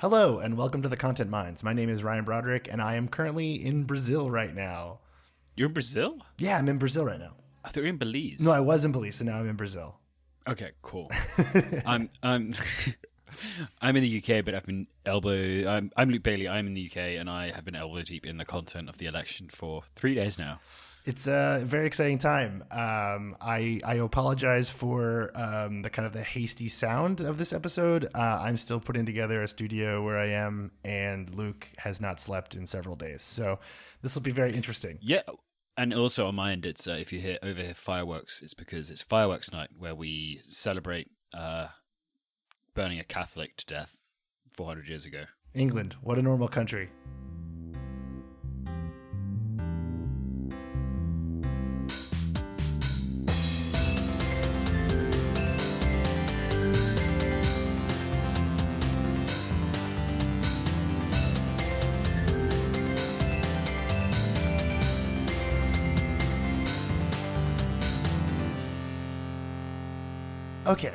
Hello, and welcome to the Content Mines. My name is Ryan Broderick, and I am currently in Brazil right now. You're in Brazil? Yeah, I'm in Brazil right now. I thought you were in Belize. No, I was in Belize, and now I'm in Brazil. Okay, cool. I'm I'm I'm in the UK, but I've been elbow. I'm I'm Luke Bailey. I'm in the UK, and I have been elbow deep in the content of the election for three days now. It's a very exciting time. Um, I I apologize for um, the kind of the hasty sound of this episode. Uh, I'm still putting together a studio where I am, and Luke has not slept in several days, so this will be very interesting. Yeah, and also on my end, it's uh, if you hear over here fireworks, it's because it's fireworks night where we celebrate uh, burning a Catholic to death 400 years ago. England, what a normal country. Okay,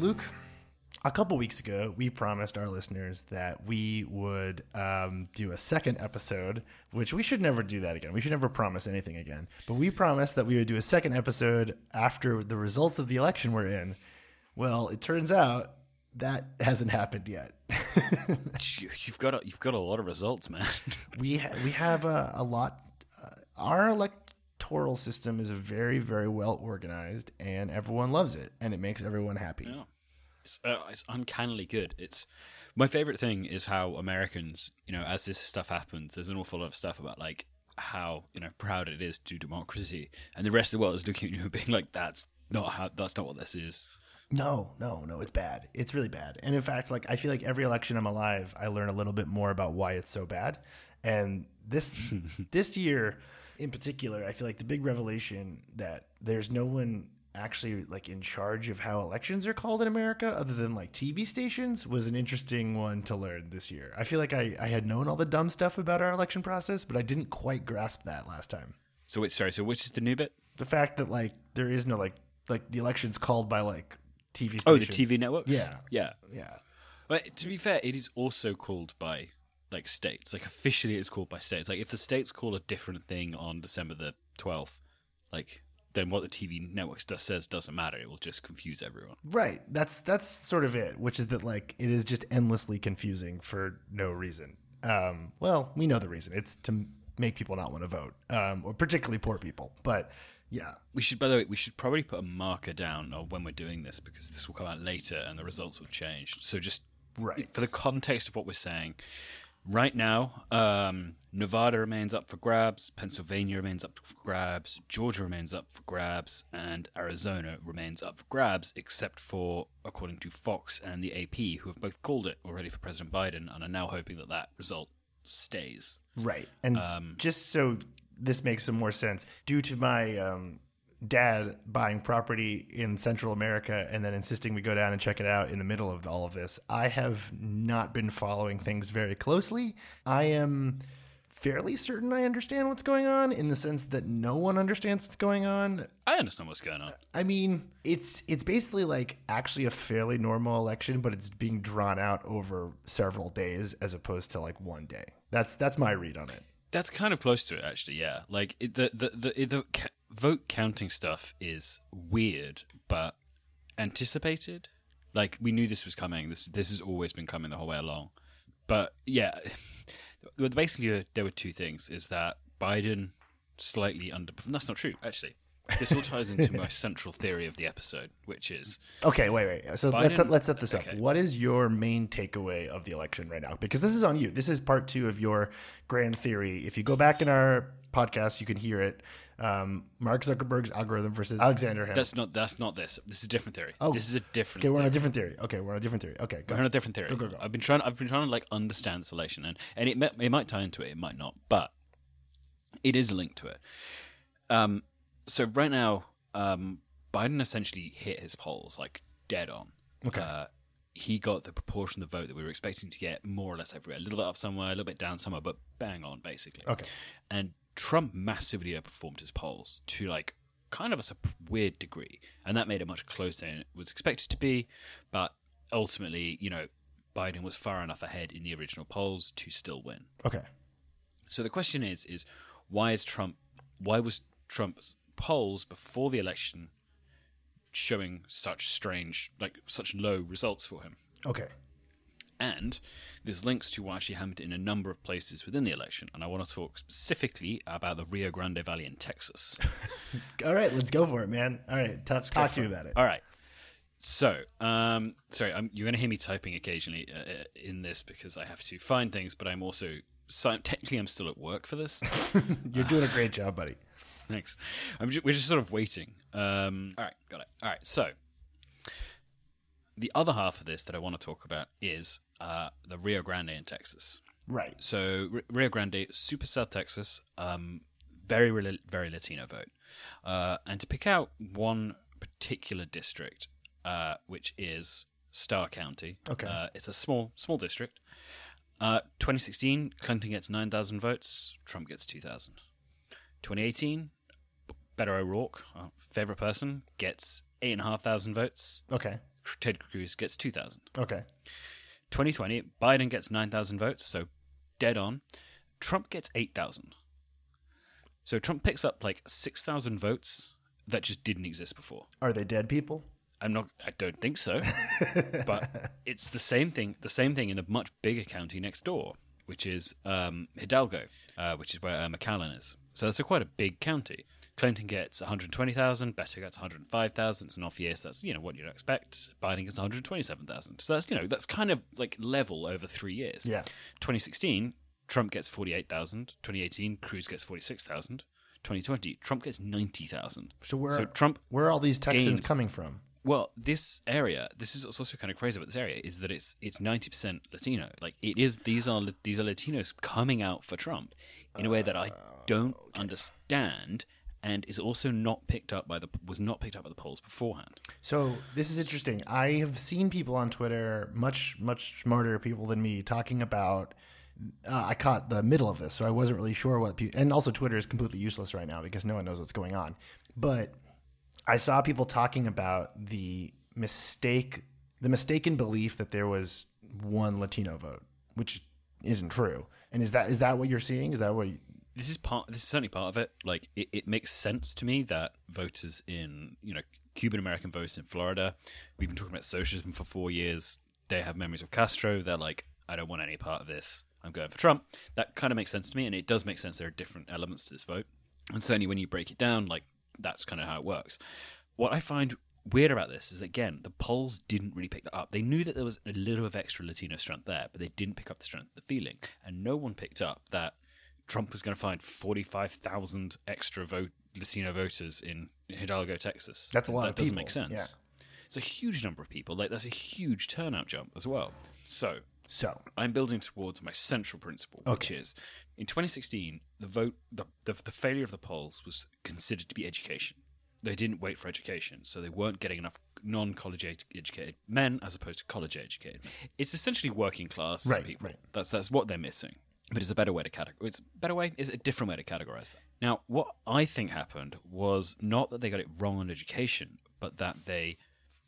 Luke, a couple weeks ago, we promised our listeners that we would um, do a second episode, which we should never do that again. We should never promise anything again. But we promised that we would do a second episode after the results of the election were in. Well, it turns out that hasn't happened yet. You- you've got a, you've got a lot of results, man. we ha- we have a, a lot. Uh, our electoral system is very very well organized, and everyone loves it, and it makes everyone happy. Yeah. It's, uh, it's uncannily good. It's my favorite thing is how Americans, you know, as this stuff happens, there's an awful lot of stuff about like how you know proud it is to democracy, and the rest of the world is looking at you and being like, "That's not how. That's not what this is." No, no, no, it's bad. It's really bad. And in fact, like I feel like every election I'm alive, I learn a little bit more about why it's so bad. And this this year in particular, I feel like the big revelation that there's no one actually like in charge of how elections are called in America other than like TV stations was an interesting one to learn this year. I feel like I, I had known all the dumb stuff about our election process, but I didn't quite grasp that last time. So wait, sorry. So which is the new bit? The fact that like there is no like like the election's called by like TV stations. Oh, the TV networks. Yeah. yeah. Yeah. But to be fair, it is also called by like states. Like officially, it's called by states. Like if the states call a different thing on December the twelfth, like then what the TV networks does says doesn't matter. It will just confuse everyone. Right. That's that's sort of it, which is that like it is just endlessly confusing for no reason. Um, well, we know the reason. It's to make people not want to vote, um, or particularly poor people. But yeah, We should, by the way, we should probably put a marker down of when we're doing this because this will come out later and the results will change. So just Right. for the context of what we're saying, right now, um, Nevada remains up for grabs, Pennsylvania remains up for grabs, Georgia remains up for grabs, and Arizona remains up for grabs, except for, according to Fox and the AP, who have both called it already for President Biden and are now hoping that that result stays. right. And Um, just so this makes some more sense, due to my um, dad buying property in Central America and then insisting we go down and check it out in the middle of all of this, I have not been following things very closely. I am fairly certain I understand what's going on in the sense that no one understands what's going on. I understand what's going on. I mean, it's it's basically like actually a fairly normal election, but it's being drawn out over several days as opposed to like one day. That's that's my read on it. That's kind of close to it, actually. Yeah, like it, the the the, the vote counting stuff is weird, but anticipated. Like we knew this was coming. This this has always been coming the whole way along. But yeah, basically uh, there were two things: is that Biden slightly underperformed. That's not true, actually. This all ties into my central theory of the episode, which is Okay, wait, wait. So let's Biden- let's set this up. okay. What is your main takeaway of the election right now? Because this is on you. This is part two of your grand theory. If you go back in our podcast, you can hear it. Um, Mark Zuckerberg's algorithm versus Alexander Hamilton. that's not that's not this. This is a different theory. Oh. this is a different. Okay, we're on a different theory. Okay, we're on a different theory. Okay, go. We're on a different theory. Go, go, go. I've been trying. I've been trying to like understand selection, and and it may, it might tie into it. It might not, but it is linked to it. Um. So right now, um, Biden essentially hit his polls like dead on. Okay. Uh, he got the proportion of the vote that we were expecting to get more or less everywhere. A little bit up somewhere, a little bit down somewhere, but bang on basically. Okay. And Trump massively outperformed his polls to like kind of a weird degree, and that made it much closer than it was expected to be. But ultimately, you know, Biden was far enough ahead in the original polls to still win. Okay. So the question is is why is Trump why was Trump's polls before the election showing such strange like such low results for him? Okay. And there's links to what actually happened in a number of places within the election. And I want to talk specifically about the Rio Grande Valley in Texas. All right, let's go for it, man. All right, t- talk to me about it. All right. So, um, sorry, I'm, you're going to hear me typing occasionally uh, uh, in this because I have to find things, but I'm also so technically I'm still at work for this. You're doing a great job, buddy. Thanks. Just, we're just sort of waiting. Um, all right, got it. All right, so the other half of this that I want to talk about is uh, the Rio Grande in Texas. Right. So R- Rio Grande, super South Texas, um, very very Latino vote, uh, and to pick out one particular district, uh, which is Starr County. Okay. Uh, it's a small small district. Uh, 2016, Clinton gets 9,000 votes. Trump gets 2,000. 2018, Beto O'Rourke, our favorite person, gets 8,500 votes. Okay. Ted Cruz gets 2,000. Okay. 2020, Biden gets 9,000 votes, so dead on. Trump gets 8,000. So Trump picks up like 6,000 votes that just didn't exist before. Are they dead people? I'm not. I don't think so. but it's the same thing. The same thing in a much bigger county next door, which is um, Hidalgo, uh, which is where uh, McAllen is. So that's a quite a big county. Clinton gets 120,000, Beto gets 105,000. It's an off year, so that's you know what you'd expect. Biden gets 127,000. So that's you know that's kind of like level over three years. Yeah. 2016, Trump gets 48,000. 2018, Cruz gets 46,000. 2020, Trump gets 90,000. So where So Trump where are all these Texans gains- coming from? well, this area, this is what's also kind of crazy about this area is that it's it's ninety percent Latino. Like it is, these are these are Latinos coming out for Trump in a way that I don't oh, understand, and is also not picked up by the was not picked up by the polls beforehand. So this is interesting. I have seen people on Twitter, much much smarter people than me, talking about. Uh, I caught the middle of this, so I wasn't really sure what. And also, Twitter is completely useless right now because no one knows what's going on. But I saw people talking about the mistake, the mistaken belief that there was one Latino vote, which isn't true. And is that is that what you're seeing? Is that what? This is part. This is certainly part of it. Like it, it makes sense to me that voters in you know Cuban American voters in Florida, we've been talking about socialism for four years. They have memories of Castro. They're like, I don't want any part of this. I'm going for Trump. That kind of makes sense to me, and it does make sense. There are different elements to this vote, and certainly when you break it down, like that's kind of how it works. What I find weird about this is again the polls didn't really pick that up. They knew that there was a little of extra Latino strength there, but they didn't pick up the strength of the feeling, and no one picked up that Trump was going to find forty five thousand extra vote Latino voters in Hidalgo, Texas. That's a lot that of doesn't people, make sense. yeah. It's a huge number of people. Like that's a huge turnout jump as well. So so I'm building towards my central principle, which is in 2016, the vote, the, the, the failure of the polls was considered to be education. They didn't wait for education, so they weren't getting enough non-college educated men as opposed to college educated. It's essentially working class Right, people. right. That's that's what they're missing. But it's a better way to categorize. It's a better way. Is a different way to categorize that. Now, what I think happened was not that they got it wrong on education, but that they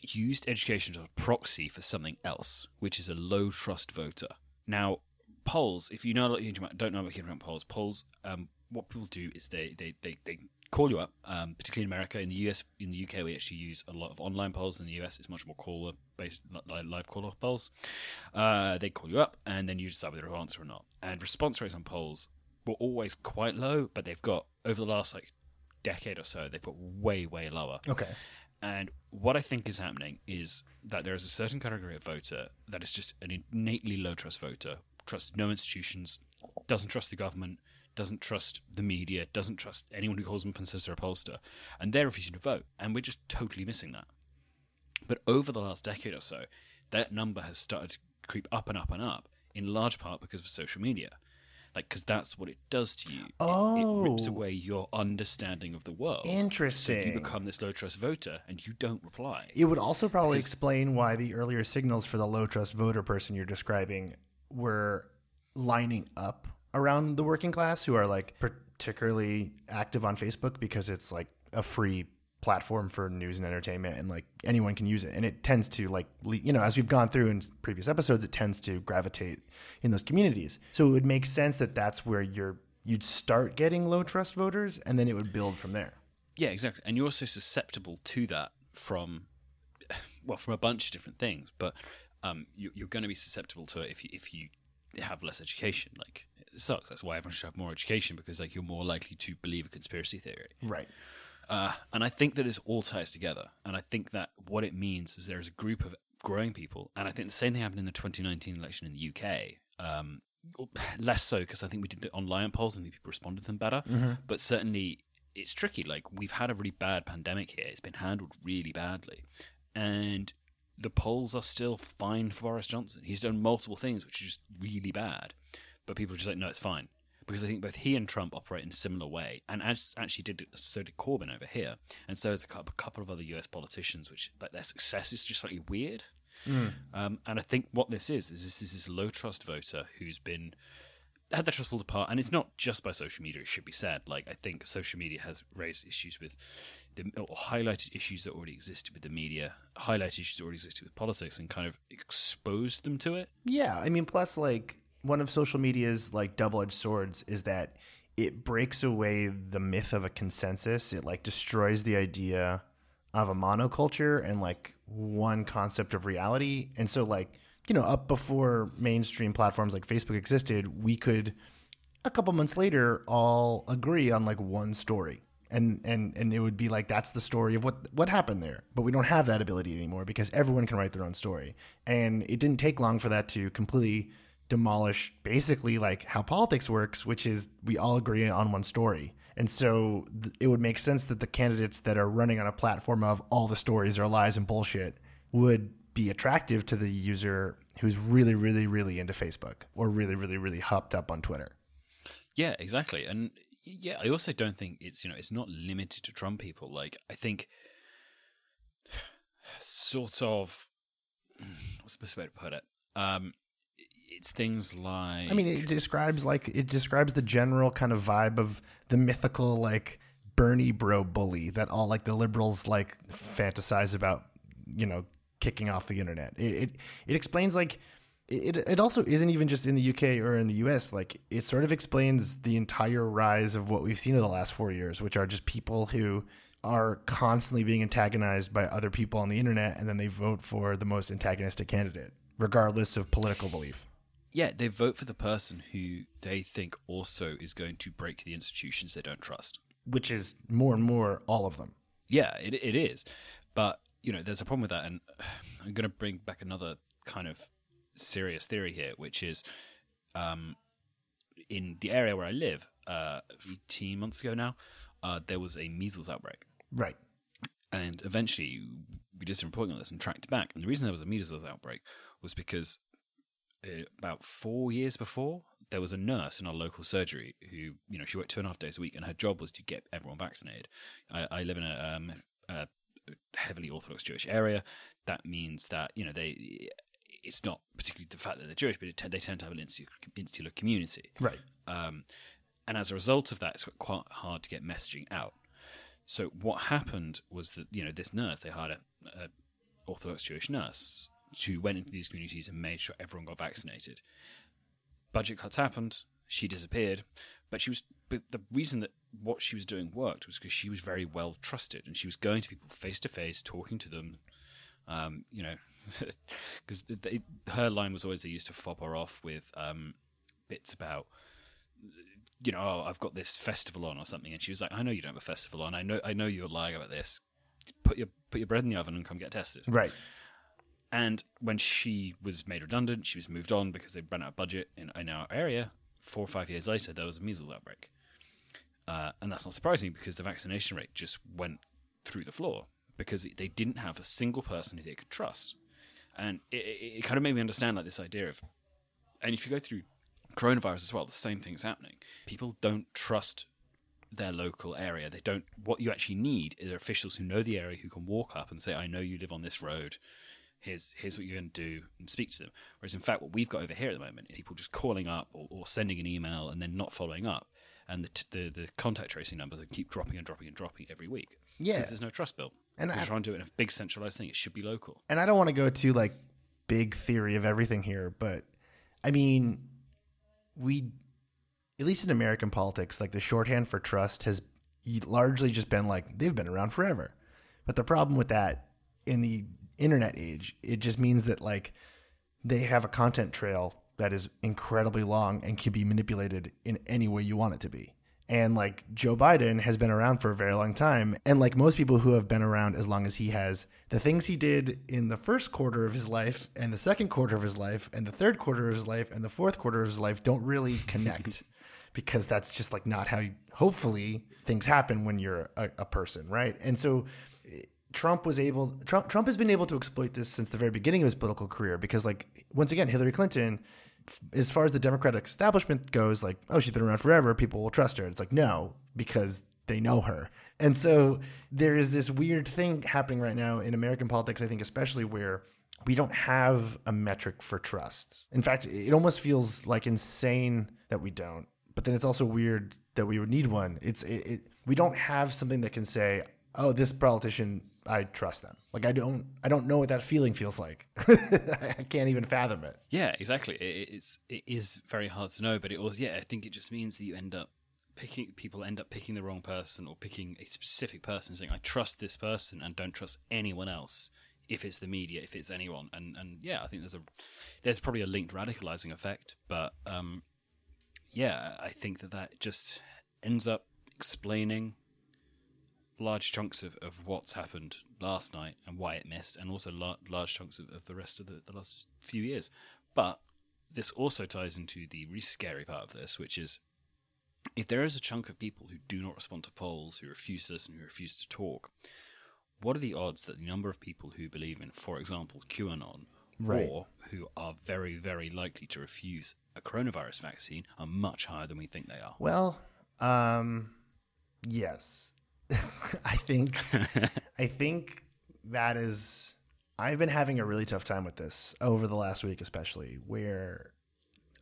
used education as a proxy for something else, which is a low trust voter. Now, polls, if you know a you don't know about about polls, polls, um, what people do is they they, they, they call you up, um, particularly in America. In the US, in the UK, we actually use a lot of online polls. In the US, it's much more caller based, li- live caller polls. Uh, they call you up, and then you decide whether to answer or not. And response rates on polls were always quite low, but they've got over the last like decade or so, they've got way way lower. okay, And what I think is happening is that there is a certain category of voter that is just an innately low trust voter, trusts no institutions, doesn't trust the government, doesn't trust the media, doesn't trust anyone who calls them and says they're a pollster, and they're refusing to vote. And we're just totally missing that. But over the last decade or so, that number has started to creep up and up and up, in large part because of social media. Like, because that's what it does to you. It- it, rips Oh. away your understanding of the world. Interesting. So interesting. you become this low trust voter and you don't reply. It would also probably explain why the earlier signals for the low trust voter person you're describing were lining up around the working class who are like particularly active on Facebook because it's like a free platform for news and entertainment and like anyone can use it and it tends to like you know as we've gone through in previous episodes it tends to gravitate in those communities so it would make sense that that's where you're you'd start getting low trust voters and then it would build from there Yeah, exactly. And you're also susceptible to that from, well, from a bunch of different things. But um, you, you're going to be susceptible to it if you if you have less education. Like sucks. That's why everyone should have more education because like you're more likely to believe a conspiracy theory. right Uh, and I think that this all ties together. And I think that what it means is there is a group of growing people. And I think the same thing happened in the 2019 election in the UK. Um, less so because I think we did online polls and I think people responded to them better. But certainly it's tricky. Like we've had a really bad pandemic here. It's been handled really badly. And the polls are still fine for Boris Johnson. He's done multiple things which are just really bad. But people are just like, no, it's fine. Because I think both he and Trump operate in a similar way, and as actually did so did Corbyn over here, and so has a couple, of other U.S. politicians, which like their success is just slightly weird. Um, and I think what this is is this is this low trust voter who's been had their trust pulled apart, and it's not just by social media. It should be said. Like I think social media has raised issues with the or highlighted issues that already existed with the media, highlighted issues that already existed with politics, and kind of exposed them to it. Yeah, I mean, plus like one of social media's like double-edged swords is that it breaks away the myth of a consensus. It like destroys the idea of a monoculture and like one concept of reality. And so like, you know, up before mainstream platforms like Facebook existed, we could a couple months later all agree on like one story. And, and and it would be like that's the story of what what happened there but we don't have that ability anymore because everyone can write their own story and it didn't take long for that to completely demolish basically like how politics works, which is we all agree on one story. And so th- it would make sense that the candidates that are running on a platform of all the stories are lies and bullshit would be attractive to the user who's really, really, really into Facebook or really, really, really hopped up on Twitter. Yeah, exactly. And yeah, I also don't think it's you know it's not limited to Trump people. Like I think sort of what's the best way to put it? Um, it's things like I mean, it describes like it describes the general kind of vibe of the mythical like Bernie bro bully that all like the liberals like fantasize about, you know, kicking off the internet. It it, it explains like it it also isn't even just in the UK or in the US. Like it sort of explains the entire rise of what we've seen in the last four years, which are just people who are constantly being antagonized by other people on the internet, and then they vote for the most antagonistic candidate, regardless of political belief. Yeah, they vote for the person who they think also is going to break the institutions they don't trust. Which is more and more all of them. Yeah, it it is, but you know, there's a problem with that, and I'm going to bring back another kind of serious theory here, which is, um, in the area where I live, uh, 18 months ago now, uh, there was a measles outbreak, Right. and eventually we did some reporting on this and tracked it back. And the reason there was a measles outbreak was because about four years before, there was a nurse in our local surgery who, you know, she worked two and a half days a week, and her job was to get everyone vaccinated. I, I live in a, um, a heavily Orthodox Jewish area. That means that you know they. It's not particularly the fact that they're Jewish, but it, they tend to have an insular, insular community. Right. Um, and as a result of that, it's quite hard to get messaging out. So what happened was that you know this nurse they hired a, a Orthodox Jewish nurse who went into these communities and made sure everyone got vaccinated. Budget cuts happened. She disappeared, but she was. But the reason that what she was doing worked was because she was very well trusted, and she was going to people face to face, talking to them. Um, you know, because her line was always they used to fob her off with um, bits about you know, oh, I've got this festival on or something, and she was like, I know you don't have a festival on. I know, I know you're lying about this. Put your put your bread in the oven and come get tested. Right. And when she was made redundant, she was moved on because they ran out of budget in, in our area. Four or five years later, there was a measles outbreak, uh, and that's not surprising because the vaccination rate just went through the floor because they didn't have a single person who they could trust, and it, it, it kind of made me understand like this idea of, and if you go through coronavirus as well, the same thing's happening. People don't trust their local area. They don't. What you actually need is officials who know the area who can walk up and say, "I know you live on this road. Here's here's what you're going to do," and speak to them. Whereas in fact, what we've got over here at the moment is people just calling up or, or sending an email and then not following up. and the, t- the the contact tracing numbers keep dropping and dropping and dropping every week. Yeah. because there's no trust built. And we're I- trying to do it in a big centralized thing. It should be local. and I don't want to go to like big theory of everything here, but I mean, we, at least in American politics, like the shorthand for trust has largely just been like they've been around forever. But the problem with that in the internet age, it just means that like they have a content trail that is incredibly long and can be manipulated in any way you want it to be. And like Joe Biden has been around for a very long time. And like most people who have been around as long as he has, the things he did in the first quarter of his life and the second quarter of his life and the third quarter of his life and the fourth quarter of his life don't really connect because that's just like not how you, hopefully things happen when you're a, a person, right? And so Trump was able Trump Trump has been able to exploit this since the very beginning of his political career because like once again Hillary Clinton as far as the democratic establishment goes like oh she's been around forever people will trust her. It's like no because they know her. And so there is this weird thing happening right now in American politics I think especially where we don't have a metric for trust. In fact it almost feels like insane that we don't but then it's also weird that we would need one. It's it, it we don't have something that can say oh this politician i trust them like i don't i don't know what that feeling feels like i can't even fathom it Yeah, exactly. It, it's it is very hard to know, but it was yeah. I think it just means that you end up picking people end up picking the wrong person or picking a specific person, saying I trust this person and don't trust anyone else. If it's the media, if it's anyone, and and yeah, I think there's a there's probably a linked radicalizing effect, but um, yeah, I think that that just ends up explaining large chunks of, of what's happened last night and why it missed, and also la- large chunks of, of the rest of the, the last few years. But this also ties into the really scary part of this, which is if there is a chunk of people who do not respond to polls, who refuse to listen, who refuse to talk, what are the odds that the number of people who believe in, for example, QAnon, Right. or who are very, very likely to refuse a coronavirus vaccine are much higher than we think they are? well um yes i think i think that is i've been having a really tough time with this over the last week especially where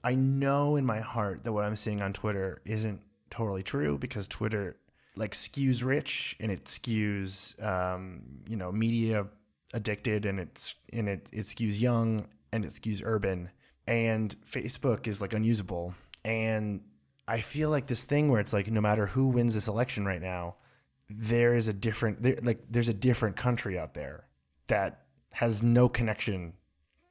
I know in my heart that what I'm seeing on Twitter isn't totally true because Twitter like skews rich and it skews um, you know media addicted and it's and it it skews young and it skews urban. And Facebook is like unusable. And I feel like this thing where it's like no matter who wins this election right now there is a different there, like there's a different country out there that has no connection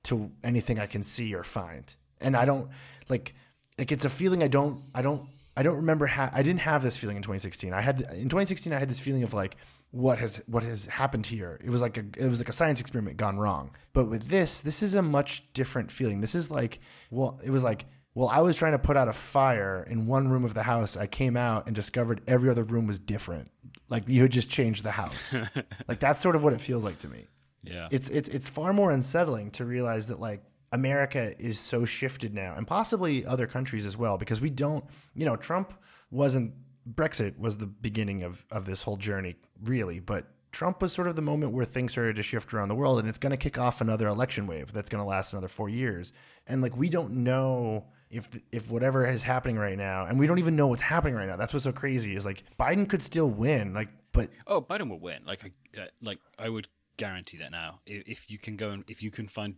to anything I can see or find. And I don't like like it's a feeling I don't I don't I don't remember ha- I didn't have this feeling in 2016. I had in 2016 I had this feeling of like what has what has happened here. It was like a it was like a science experiment gone wrong. But with this this is a much different feeling. This is like well it was like well I was trying to put out a fire in one room of the house. I came out and discovered every other room was different. Like you had just changed the house. like that's sort of what it feels like to me Yeah. it's it's it's far more unsettling to realize that like America is so shifted now, and possibly other countries as well, because we don't, you know, Trump wasn't Brexit was the beginning of of this whole journey, really, but Trump was sort of the moment where things started to shift around the world, and it's going to kick off another election wave that's going to last another four years, and like we don't know if if whatever is happening right now, and we don't even know what's happening right now. That's what's so crazy is like Biden could still win, like, but Oh, Biden will win. Like, I, uh, like I would guarantee that now. If, if you can go and if you can find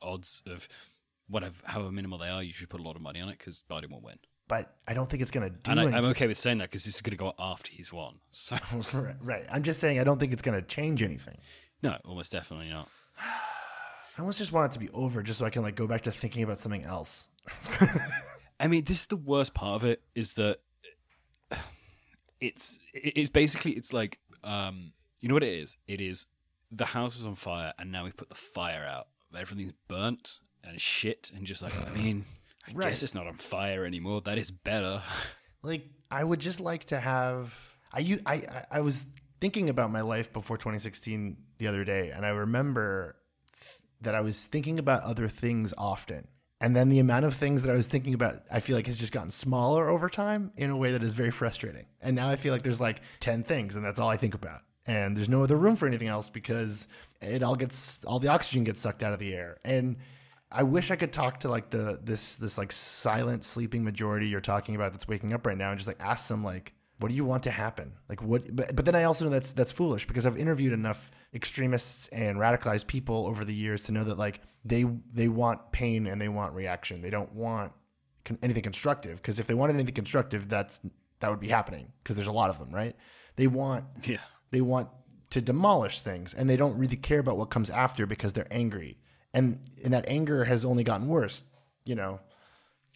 odds of whatever, however minimal they are, you should put a lot of money on it because Biden will win. but I don't think it's going to do And I, anything. I'm okay with saying that because this is going to go after he's won. So right, right. I'm just saying I don't think it's going to change anything. no, almost definitely not. I almost just want it to be over just so I can like go back to thinking about something else. I mean, this is the worst part of it is that it's it's basically it's like um you know what it is? It is the house was on fire and now we put the fire out. Everything's burnt and shit and just like I mean, I Right. guess it's not on fire anymore. That is better. Like I would just like to have I I I was thinking about my life before 2016 the other day and I remember th- that I was thinking about other things often. And then the amount of things that I was thinking about, I feel like has just gotten smaller over time in a way that is very frustrating. And now I feel like there's like 10 things and that's all I think about. And there's no other room for anything else because it all gets, all the oxygen gets sucked out of the air. And I wish I could talk to like the this this like silent sleeping majority you're talking about that's waking up right now and just like ask them like what do you want to happen? Like what but, but then I also know that's that's foolish because I've interviewed enough extremists and radicalized people over the years to know that like they they want pain and they want reaction. They don't want con- anything constructive because if they wanted anything constructive that's that would be happening because there's a lot of them, right? They want Yeah. they want to demolish things and they don't really care about what comes after because they're angry. And and that anger has only gotten worse, you know.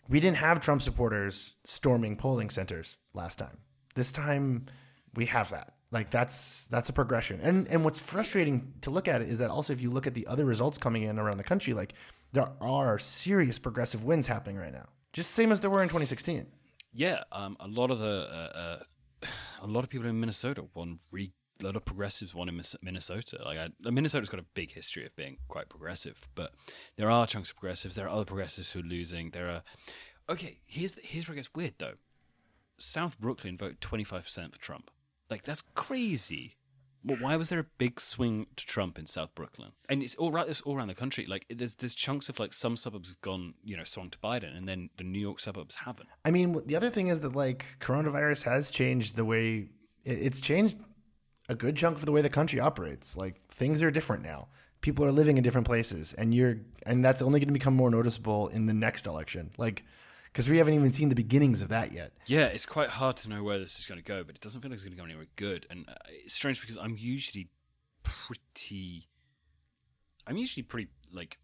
We didn't have Trump supporters storming polling centers last time. This time we have that. Like that's that's a progression. And and what's frustrating to look at it is that also if you look at the other results coming in around the country, like there are serious progressive wins happening right now. Just same as there were in 2016. Yeah, um, a lot of the uh, uh, a lot of people in Minnesota won. Re- a lot of progressives won in Minnesota. Like I, Minnesota's got a big history of being quite progressive, but there are chunks of progressives. There are other progressives who are losing. There are okay. Here's the, here's where it gets weird though. South Brooklyn vote twenty five percent for Trump. Like that's crazy. Well, why was there a big swing to Trump in South Brooklyn? And it's all right. It's all around the country. Like there's there's chunks of like some suburbs have gone you know swung to Biden, and then the New York suburbs haven't. I mean, the other thing is that like coronavirus has changed the way it's changed a good chunk of the way the country operates. Like things are different now. People are living in different places, and you're and that's only going to become more noticeable in the next election. Like because we haven't even seen the beginnings of that yet. Yeah, it's quite hard to know where this is going to go, but it doesn't feel like it's going to go anywhere good. And uh, it's strange because I'm usually pretty. I'm usually pretty like.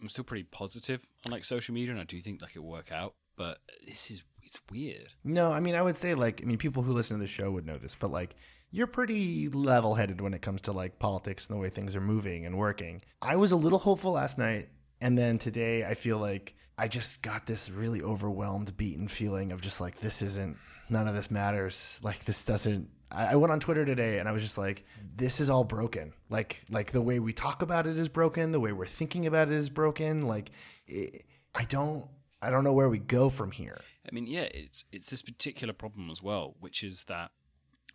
I'm still pretty positive on like social media, and I do think like it'll work out. But this is it's weird. No, I mean, I would say like, I mean, people who listen to the show would know this, but like, you're pretty level headed when it comes to like politics and the way things are moving and working. I was a little hopeful last night, and then today I feel like I just got this really overwhelmed, beaten feeling of just like, this isn't, none of this matters. Like, this doesn't. I went on Twitter today and I was just like, this is all broken. Like, like the way we talk about it is broken. The way we're thinking about it is broken. Like, it, I don't, I don't know where we go from here. I mean, yeah, it's it's this particular problem as well, which is that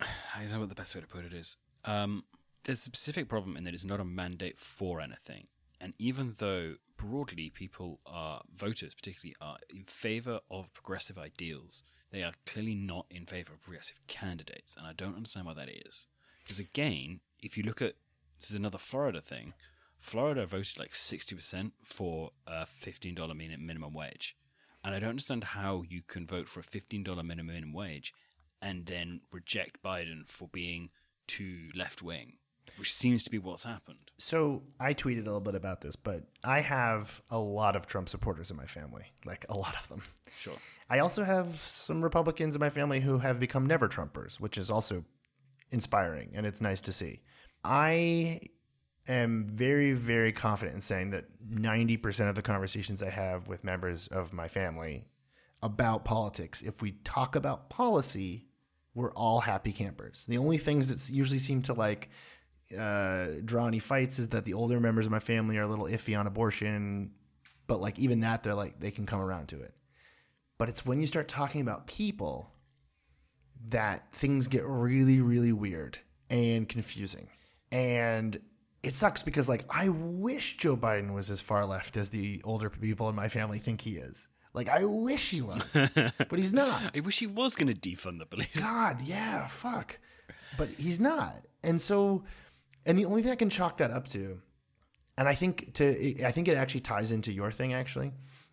I don't know what the best way to put it is. Um, there's a specific problem in that it's not a mandate for anything, and even though broadly people are voters, particularly are in favor of progressive ideals, they are clearly not in favor of progressive candidates, and I don't understand why that is. Because again, if you look at this is another Florida thing. Florida voted like sixty percent for a fifteen dollar minimum wage. And I don't understand how you can vote for a $15 minimum wage and then reject Biden for being too left wing, which seems to be what's happened. So I tweeted a little bit about this, but I have a lot of Trump supporters in my family, like a lot of them. Sure. I also have some Republicans in my family who have become never Trumpers, which is also inspiring and it's nice to see. I am very, very confident in saying that 90% of the conversations I have with members of my family about politics, if we talk about policy, we're all happy campers. The only things that usually seem to like uh, draw any fights is that the older members of my family are a little iffy on abortion, but like even that, they're like they can come around to it. But it's when you start talking about people that things get really, really weird and confusing. And it sucks because like I wish Joe Biden was as far left as the older people in my family think he is. Like I wish he was, but he's not. I wish he was going to defund the police. God, yeah, fuck. But he's not. And so and the only thing I can chalk that up to and I think to I think it actually ties into your thing actually,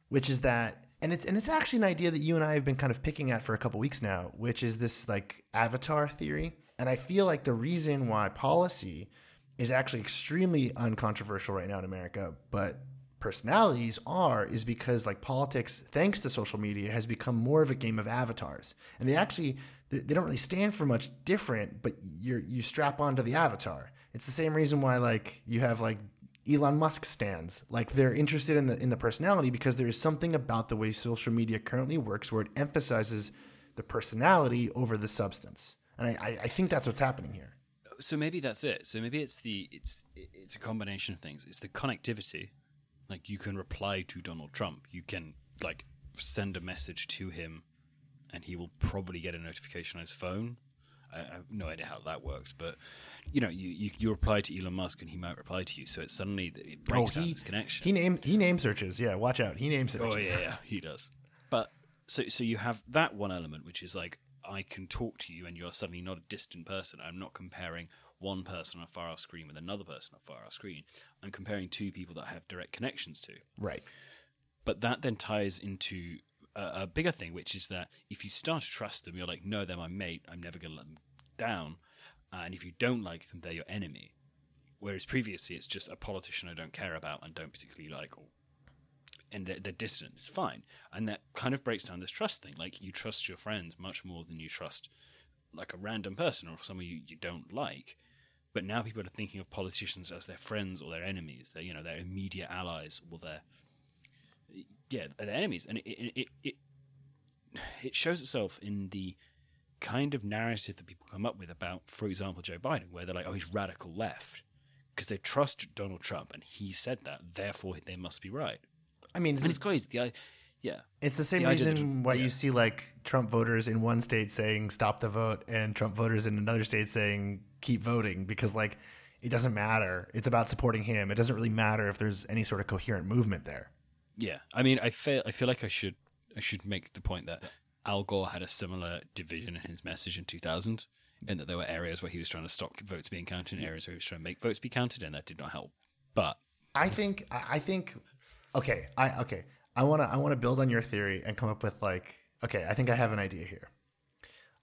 which is that and it's and it's actually an idea that you and I have been kind of picking at for a couple weeks now, which is this like avatar theory. And I feel like the reason why policy is actually extremely uncontroversial right now in America, but personalities are is because like politics thanks to social media has become more of a game of avatars and they actually they don't really stand for much different but you're you strap onto the avatar it's the same reason why like you have like Elon Musk stands like they're interested in the in the personality because there is something about the way social media currently works where it emphasizes the personality over the substance and I, I, think that's what's happening here So maybe that's it. So maybe it's the it's it's a combination of things. It's the connectivity. Like you can reply to Donald Trump. You can like send a message to him and he will probably get a notification on his phone. I, I have no idea how that works, but you know, you, you, you reply to Elon Musk and he might reply to you, so it's suddenly it oh, breaks down he this connection. he name he name searches. Yeah, watch out. He name oh, searches. Oh yeah, yeah, he does. But so so you have that one element, which is like I can talk to you, and you're suddenly not a distant person. I'm not comparing one person on a far off screen with another person on a far off screen. I'm comparing two people that I have direct connections to. Right. But that then ties into a, a bigger thing, which is that if you start to trust them, you're like, no, they're my mate. I'm never going to let them down. Uh, and if you don't like them, they're your enemy. Whereas previously, it's just a politician I don't care about and don't particularly like, or and they're, they're distant. It's fine, and that kind of breaks down this trust thing. Like you trust your friends much more than you trust like a random person or someone you, you don't like. But now people are thinking of politicians as their friends or their enemies. They're you know their immediate allies or their yeah the enemies, and it it, it it shows itself in the kind of narrative that people come up with about, for example, Joe Biden, where they're like, oh, he's radical left because they trust Donald Trump and he said that, therefore they must be right. I mean, And it's crazy. The, yeah, It's the same The reason that- why yeah. you see like Trump voters in one state saying stop the vote and Trump voters in another state saying keep voting because like it doesn't matter. It's about supporting him. It doesn't really matter if there's any sort of coherent movement there. Yeah. I mean, I feel I feel like I should I should make the point that Al Gore had a similar division in his message in 2000, in that there were areas where he was trying to stop votes being counted, and areas where he was trying to make votes be counted, and that did not help. But I think I I think okay, I okay. I want to I want to build on your theory and come up with like okay, I think I have an idea here.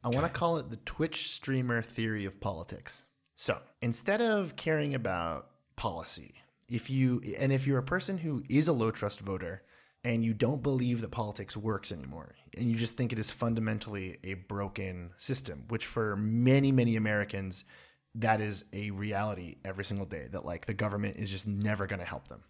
I want to call it the Twitch streamer theory of politics. So, instead of caring about policy, if you and if you're a person who is a low trust voter and you don't believe that politics works anymore and you just think it is fundamentally a broken system, which for many many Americans that is a reality every single day that like the government is just never going to help them.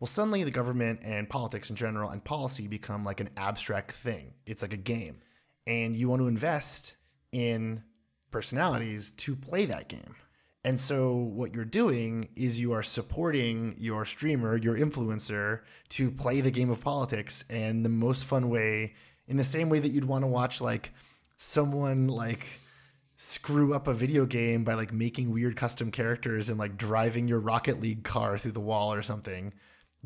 Well, suddenly the government and politics in general and policy become like an abstract thing. It's like a game. And you want to invest in personalities to play that game. And so what you're doing is you are supporting your streamer, your influencer to play the game of politics and the most fun way in the same way that you'd want to watch like someone like screw up a video game by like making weird custom characters and like driving your Rocket League car through the wall or something.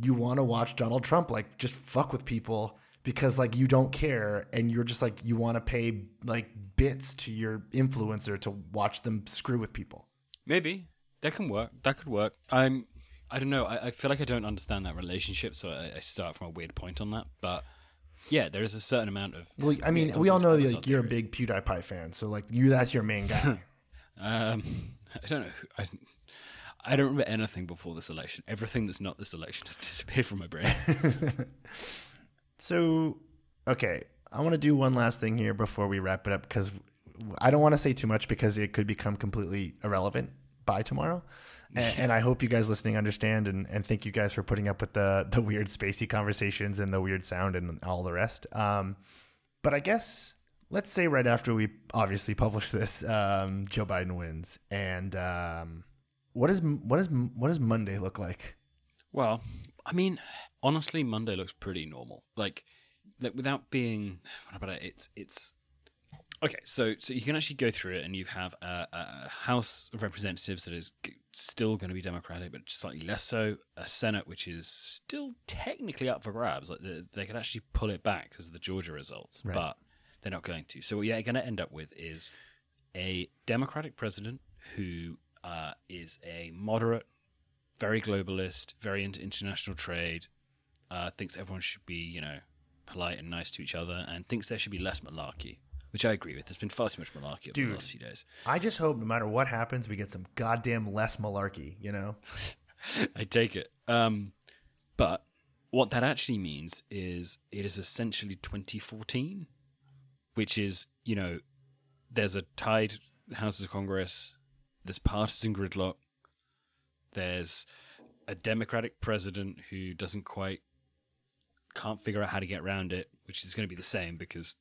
You want to watch Donald Trump like just fuck with people because like you don't care and you're just like you want to pay like bits to your influencer to watch them screw with people. Maybe that can work. That could work. I'm. I don't know. I, I feel like I don't understand that relationship, so I, I start from a weird point on that. But yeah, there is a certain amount of. Well, I mean, we all know that like, you're a big PewDiePie fan, so like you that's your main guy. Um, I don't know. I, I don't remember anything before this election. Everything that's not this election has disappeared from my brain. So, okay, I want to do one last thing here before we wrap it up because I don't want to say too much because it could become completely irrelevant by tomorrow. And, and I hope you guys listening understand and, and thank you guys for putting up with the, the weird spacey conversations and the weird sound and all the rest. Um, but I guess let's say right after we obviously publish this, um, Joe Biden wins. And um, what is what is what does Monday look like? Well, I mean, honestly, Monday looks pretty normal. Like, like without being what about it? It's it's okay. So so you can actually go through it, and you have a, a House of Representatives that is g- still going to be Democratic, but slightly less so. A Senate which is still technically up for grabs. Like they, they could actually pull it back because of the Georgia results, Right. but they're not going to. So what you're going to end up with is a Democratic president who uh, is a moderate very globalist, very into international trade, uh, thinks everyone should be, you know, polite and nice to each other, and thinks there should be less malarkey, which I agree with. There's been far too much malarkey over Dude. the last few days. I just hope no matter what happens, we get some goddamn less malarkey, you know? I take it. Um, but what that actually means is it is essentially 2014, which is, you know, there's a tied Houses of Congress, there's partisan gridlock, there's a Democratic president who doesn't quite can't figure out how to get around it, which is going to be the same because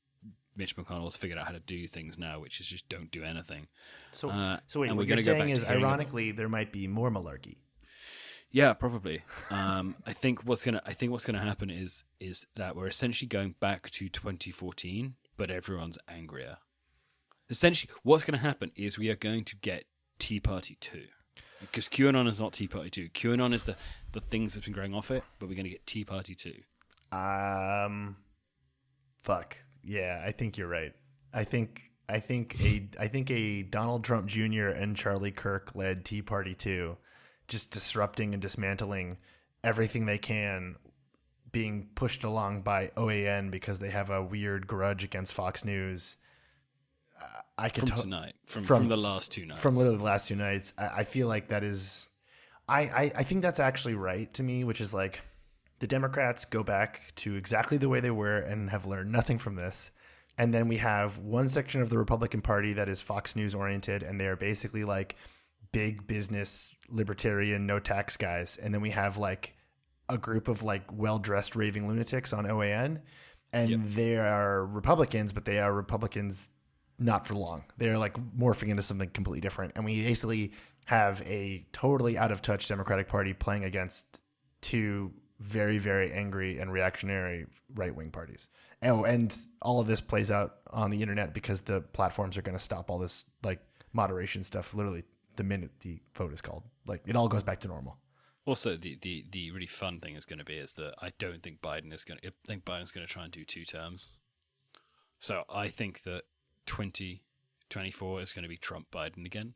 Mitch McConnell's figured out how to do things now, which is just don't do anything. So, Uh, so wait, what we're you're saying is, ironically, there might be more malarkey. Yeah, probably. Um, I think what's gonna I think what's gonna happen is is that we're essentially going back to 2014, but everyone's angrier. Essentially, what's going to happen is we are going to get Tea Party 2. Because QAnon is not Tea Party 2. QAnon is the, the things that's been growing off it, but we're going to get Tea Party 2. Um, fuck. Yeah, I think you're right. I think I think a I think a Donald Trump Jr. and Charlie Kirk led Tea Party 2 just disrupting and dismantling everything they can being pushed along by OAN because they have a weird grudge against Fox News. I can From to- tonight. From, from- from, the last two nights. from literally the last two nights. I, I feel like that is, I, I, I think that's actually right to me, which is like the Democrats go back to exactly the way they were and have learned nothing from this. And then we have one section of the Republican Party that is Fox News oriented, and they are basically like big business, libertarian, no tax guys. And then we have like a group of like well dressed raving lunatics on OAN. And Yep. they are Republicans, but they are Republicans not for long. They're like morphing into something completely different. And we basically have a totally out of touch Democratic Party playing against two very, very angry and reactionary right wing parties. Oh, and all of this plays out on the internet because the platforms are going to stop all this like moderation stuff literally the minute the vote is called. Like it all goes back to normal. Also, the, the, the really fun thing is going to be is that I don't think Biden is going to. I think Biden's going to try and do two terms. So I think that 2024 is going to be Trump Biden again.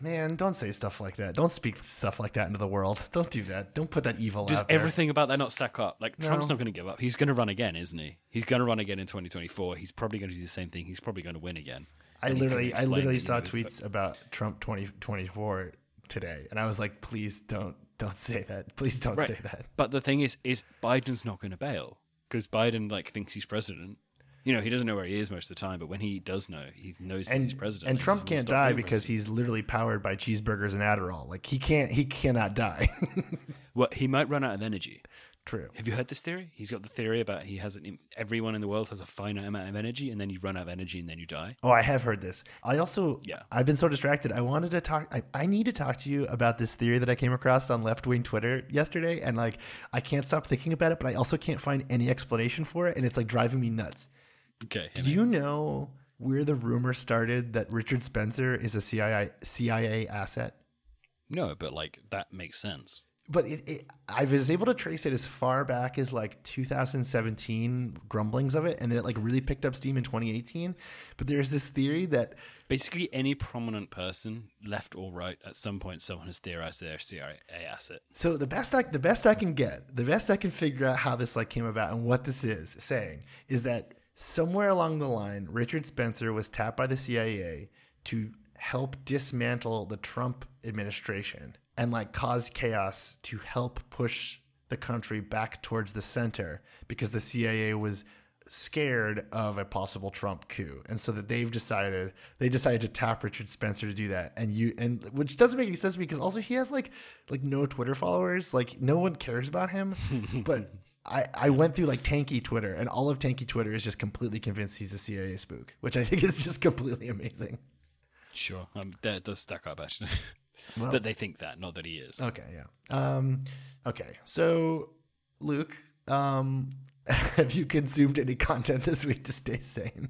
Man, don't say stuff like that. Don't speak stuff like that into the world. Don't do that. Don't put that evil Does out there. everything about that not stack up? Like Trump's No. not going to give up. He's going to run again, isn't he? He's going to run again in 2024. He's probably going to do the same thing. He's probably going to win again. I And he's literally, I explain literally that, saw tweets about Trump 2024 today, and I was like, please don't, don't say that. Please don't Right. say that. But the thing is, is Biden's not going to bail because Biden like thinks he's president. You know, he doesn't know where he is most of the time, but when he does know, he knows that And he's president. and Trump can't die because he's literally powered by cheeseburgers and Adderall. Like he can't, he cannot die. well, he might run out of energy. True. Have you heard this theory? He's got the theory about he has an, everyone in the world has a finite amount of energy, and then you run out of energy, and then you die. Oh, I have heard this. I also, Yeah. I've been so distracted. I wanted to talk. I, I need to talk to you about this theory that I came across on left wing Twitter yesterday, and like I can't stop thinking about it, but I also can't find any explanation for it, and it's like driving me nuts. Okay, Do you know where the rumor started that Richard Spencer is a CIA CIA asset? no, but like that makes sense. But it, it, I was able to trace it as far back as like 2017 grumblings of it, and then it like really picked up steam in 2018. But there's this theory that Basically, any prominent person, left or right, at some point, someone has theorized they're CIA asset. So the best I the best I can get, the best I can figure out how this like came about and what this is saying is that somewhere along the line, Richard Spencer was tapped by the CIA to help dismantle the Trump administration and like cause chaos to help push the country back towards the center because the CIA was scared of a possible Trump coup, and so that they've decided they decided to tap Richard Spencer to do that, and you and which doesn't make any sense because also he has like like no Twitter followers, like no one cares about him, but. I, I went through like tankie Twitter, and all of tankie Twitter is just completely convinced he's a CIA spook, which I think is just completely amazing. Sure, um, that does stack up actually. Well- that they think that, not that he is. Okay, yeah. Um, okay, so Luke, um, have you consumed any content this week to stay sane?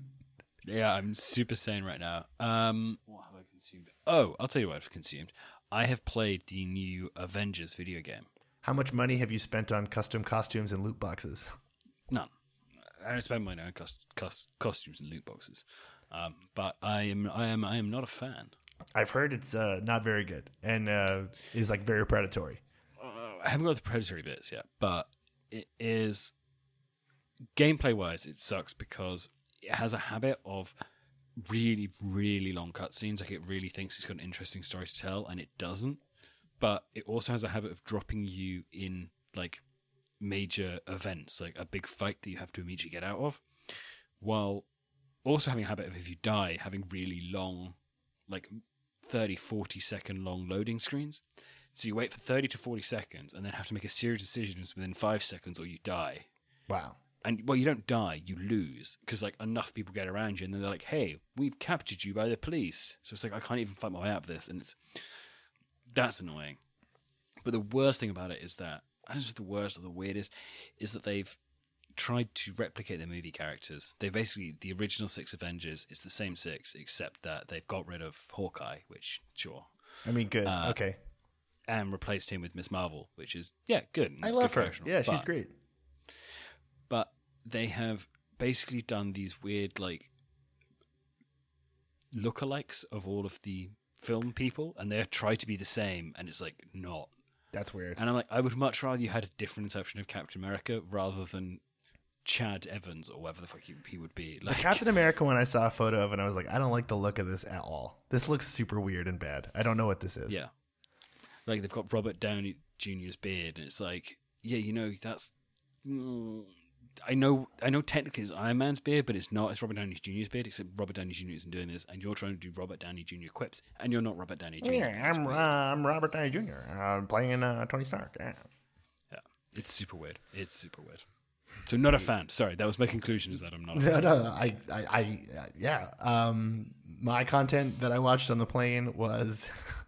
Yeah, I'm super sane right now. Um, what have I consumed? Oh, I'll tell you what I've consumed. I have played the new Avengers video game. How much money have you spent on custom costumes and loot boxes? None. I don't spend money on cost, cost, costumes and loot boxes. Um, but I am, I am, I am not a fan. I've heard it's uh, not very good and uh, is like very predatory. Uh, I haven't got the predatory bits yet, but it is gameplay wise, it sucks because it has a habit of really, really long cutscenes. Like it really thinks it's got an interesting story to tell, and it doesn't. But it also has a habit of dropping you in like major events, like a big fight that you have to immediately get out of, while also having a habit of if you die, having really long, like 30, 40 second long loading screens. So you wait for 30 to 40 seconds and then have to make a series of decisions within five seconds or you die. Wow. And well, you don't die, you lose because like enough people get around you and then they're like, "Hey, we've captured you by the police." So it's like I can't even fight my way out of this, and it's that's annoying. But the worst thing about it is that and this is the worst or the weirdest is that they've tried to replicate their movie characters. They basically the original six Avengers is the same six, except that they've got rid of Hawkeye, which sure, I mean, good. Uh, okay. and replaced him with Miss Marvel, which is yeah, good. I love her. Yeah, she's But- great. But they have basically done these weird like lookalikes of all of the film people, and they try to be the same, and it's like not. That's weird. And I'm like, I would much rather you had a different interpretation of Captain America rather than Chad Evans or whatever the fuck he, he would be. The Like, Captain America one I saw a photo of, and I was like, I don't like the look of this at all. This looks super weird and bad. I don't know what this is. yeah, like they've got Robert Downey Jr.'s beard, and it's like, yeah, you know, that's. mm, I know, I know. Technically, it's Iron Man's beard, but it's not. It's Robert Downey Jr.'s beard. Except Robert Downey Jr. isn't doing this, and you're trying to do Robert Downey Jr. quips, and you're not Robert Downey Jr. Yeah, I'm uh. I'm Robert Downey Jr. I'm playing uh, Tony Stark. Yeah. yeah, it's super weird. It's super weird. So not a fan. Sorry, that was my conclusion. Is that I'm not. A No, fan. no, I, I, I uh, yeah. Um, my content that I watched on the plane was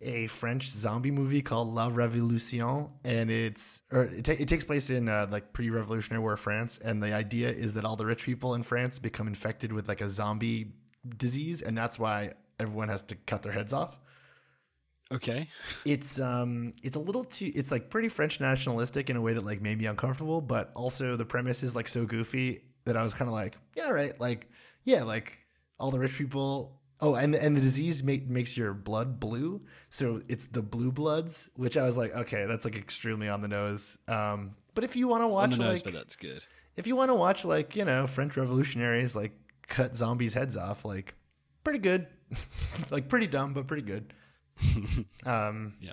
a French zombie movie called La Révolution, and it's or it, ta- it takes place in uh, like pre-revolutionary war France, and the idea is that all the rich people in France become infected with like a zombie disease, and that's why everyone has to cut their heads off. Okay. It's um it's a little too it's like pretty French nationalistic in a way that like made me uncomfortable, but also the premise is like so goofy that I was kind of like, yeah, right, like yeah, like all the rich people. Oh, and and the disease make, makes your blood blue, so it's the blue bloods, which I was like, okay, that's like extremely on the nose. Um, but if you want to watch, On the nose, like but that's good. if you want to watch like you know French revolutionaries like cut zombies' heads off, like pretty good, It's, like pretty dumb but pretty good. um, Yeah.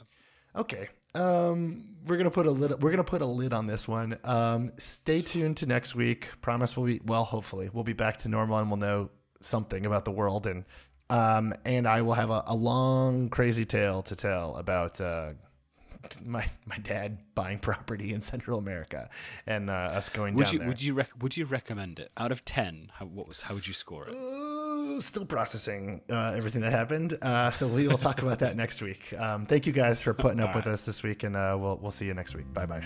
Okay. Um, we're gonna put a lid. We're gonna put a lid on this one. Um, stay tuned to next week. Promise we'll be well. Hopefully, we'll be back to normal and we'll know something about the world and um, and I will have a, a long crazy tale to tell about uh, my my dad buying property in Central America and uh, us going Would down you there. would you rec- would you recommend it out of ten? How what was how would you score it? Uh, still processing uh, everything that happened. Uh, so we will talk about that next week. Um, thank you guys for putting up All with us this week, and uh, we'll we'll see you next week. Bye bye.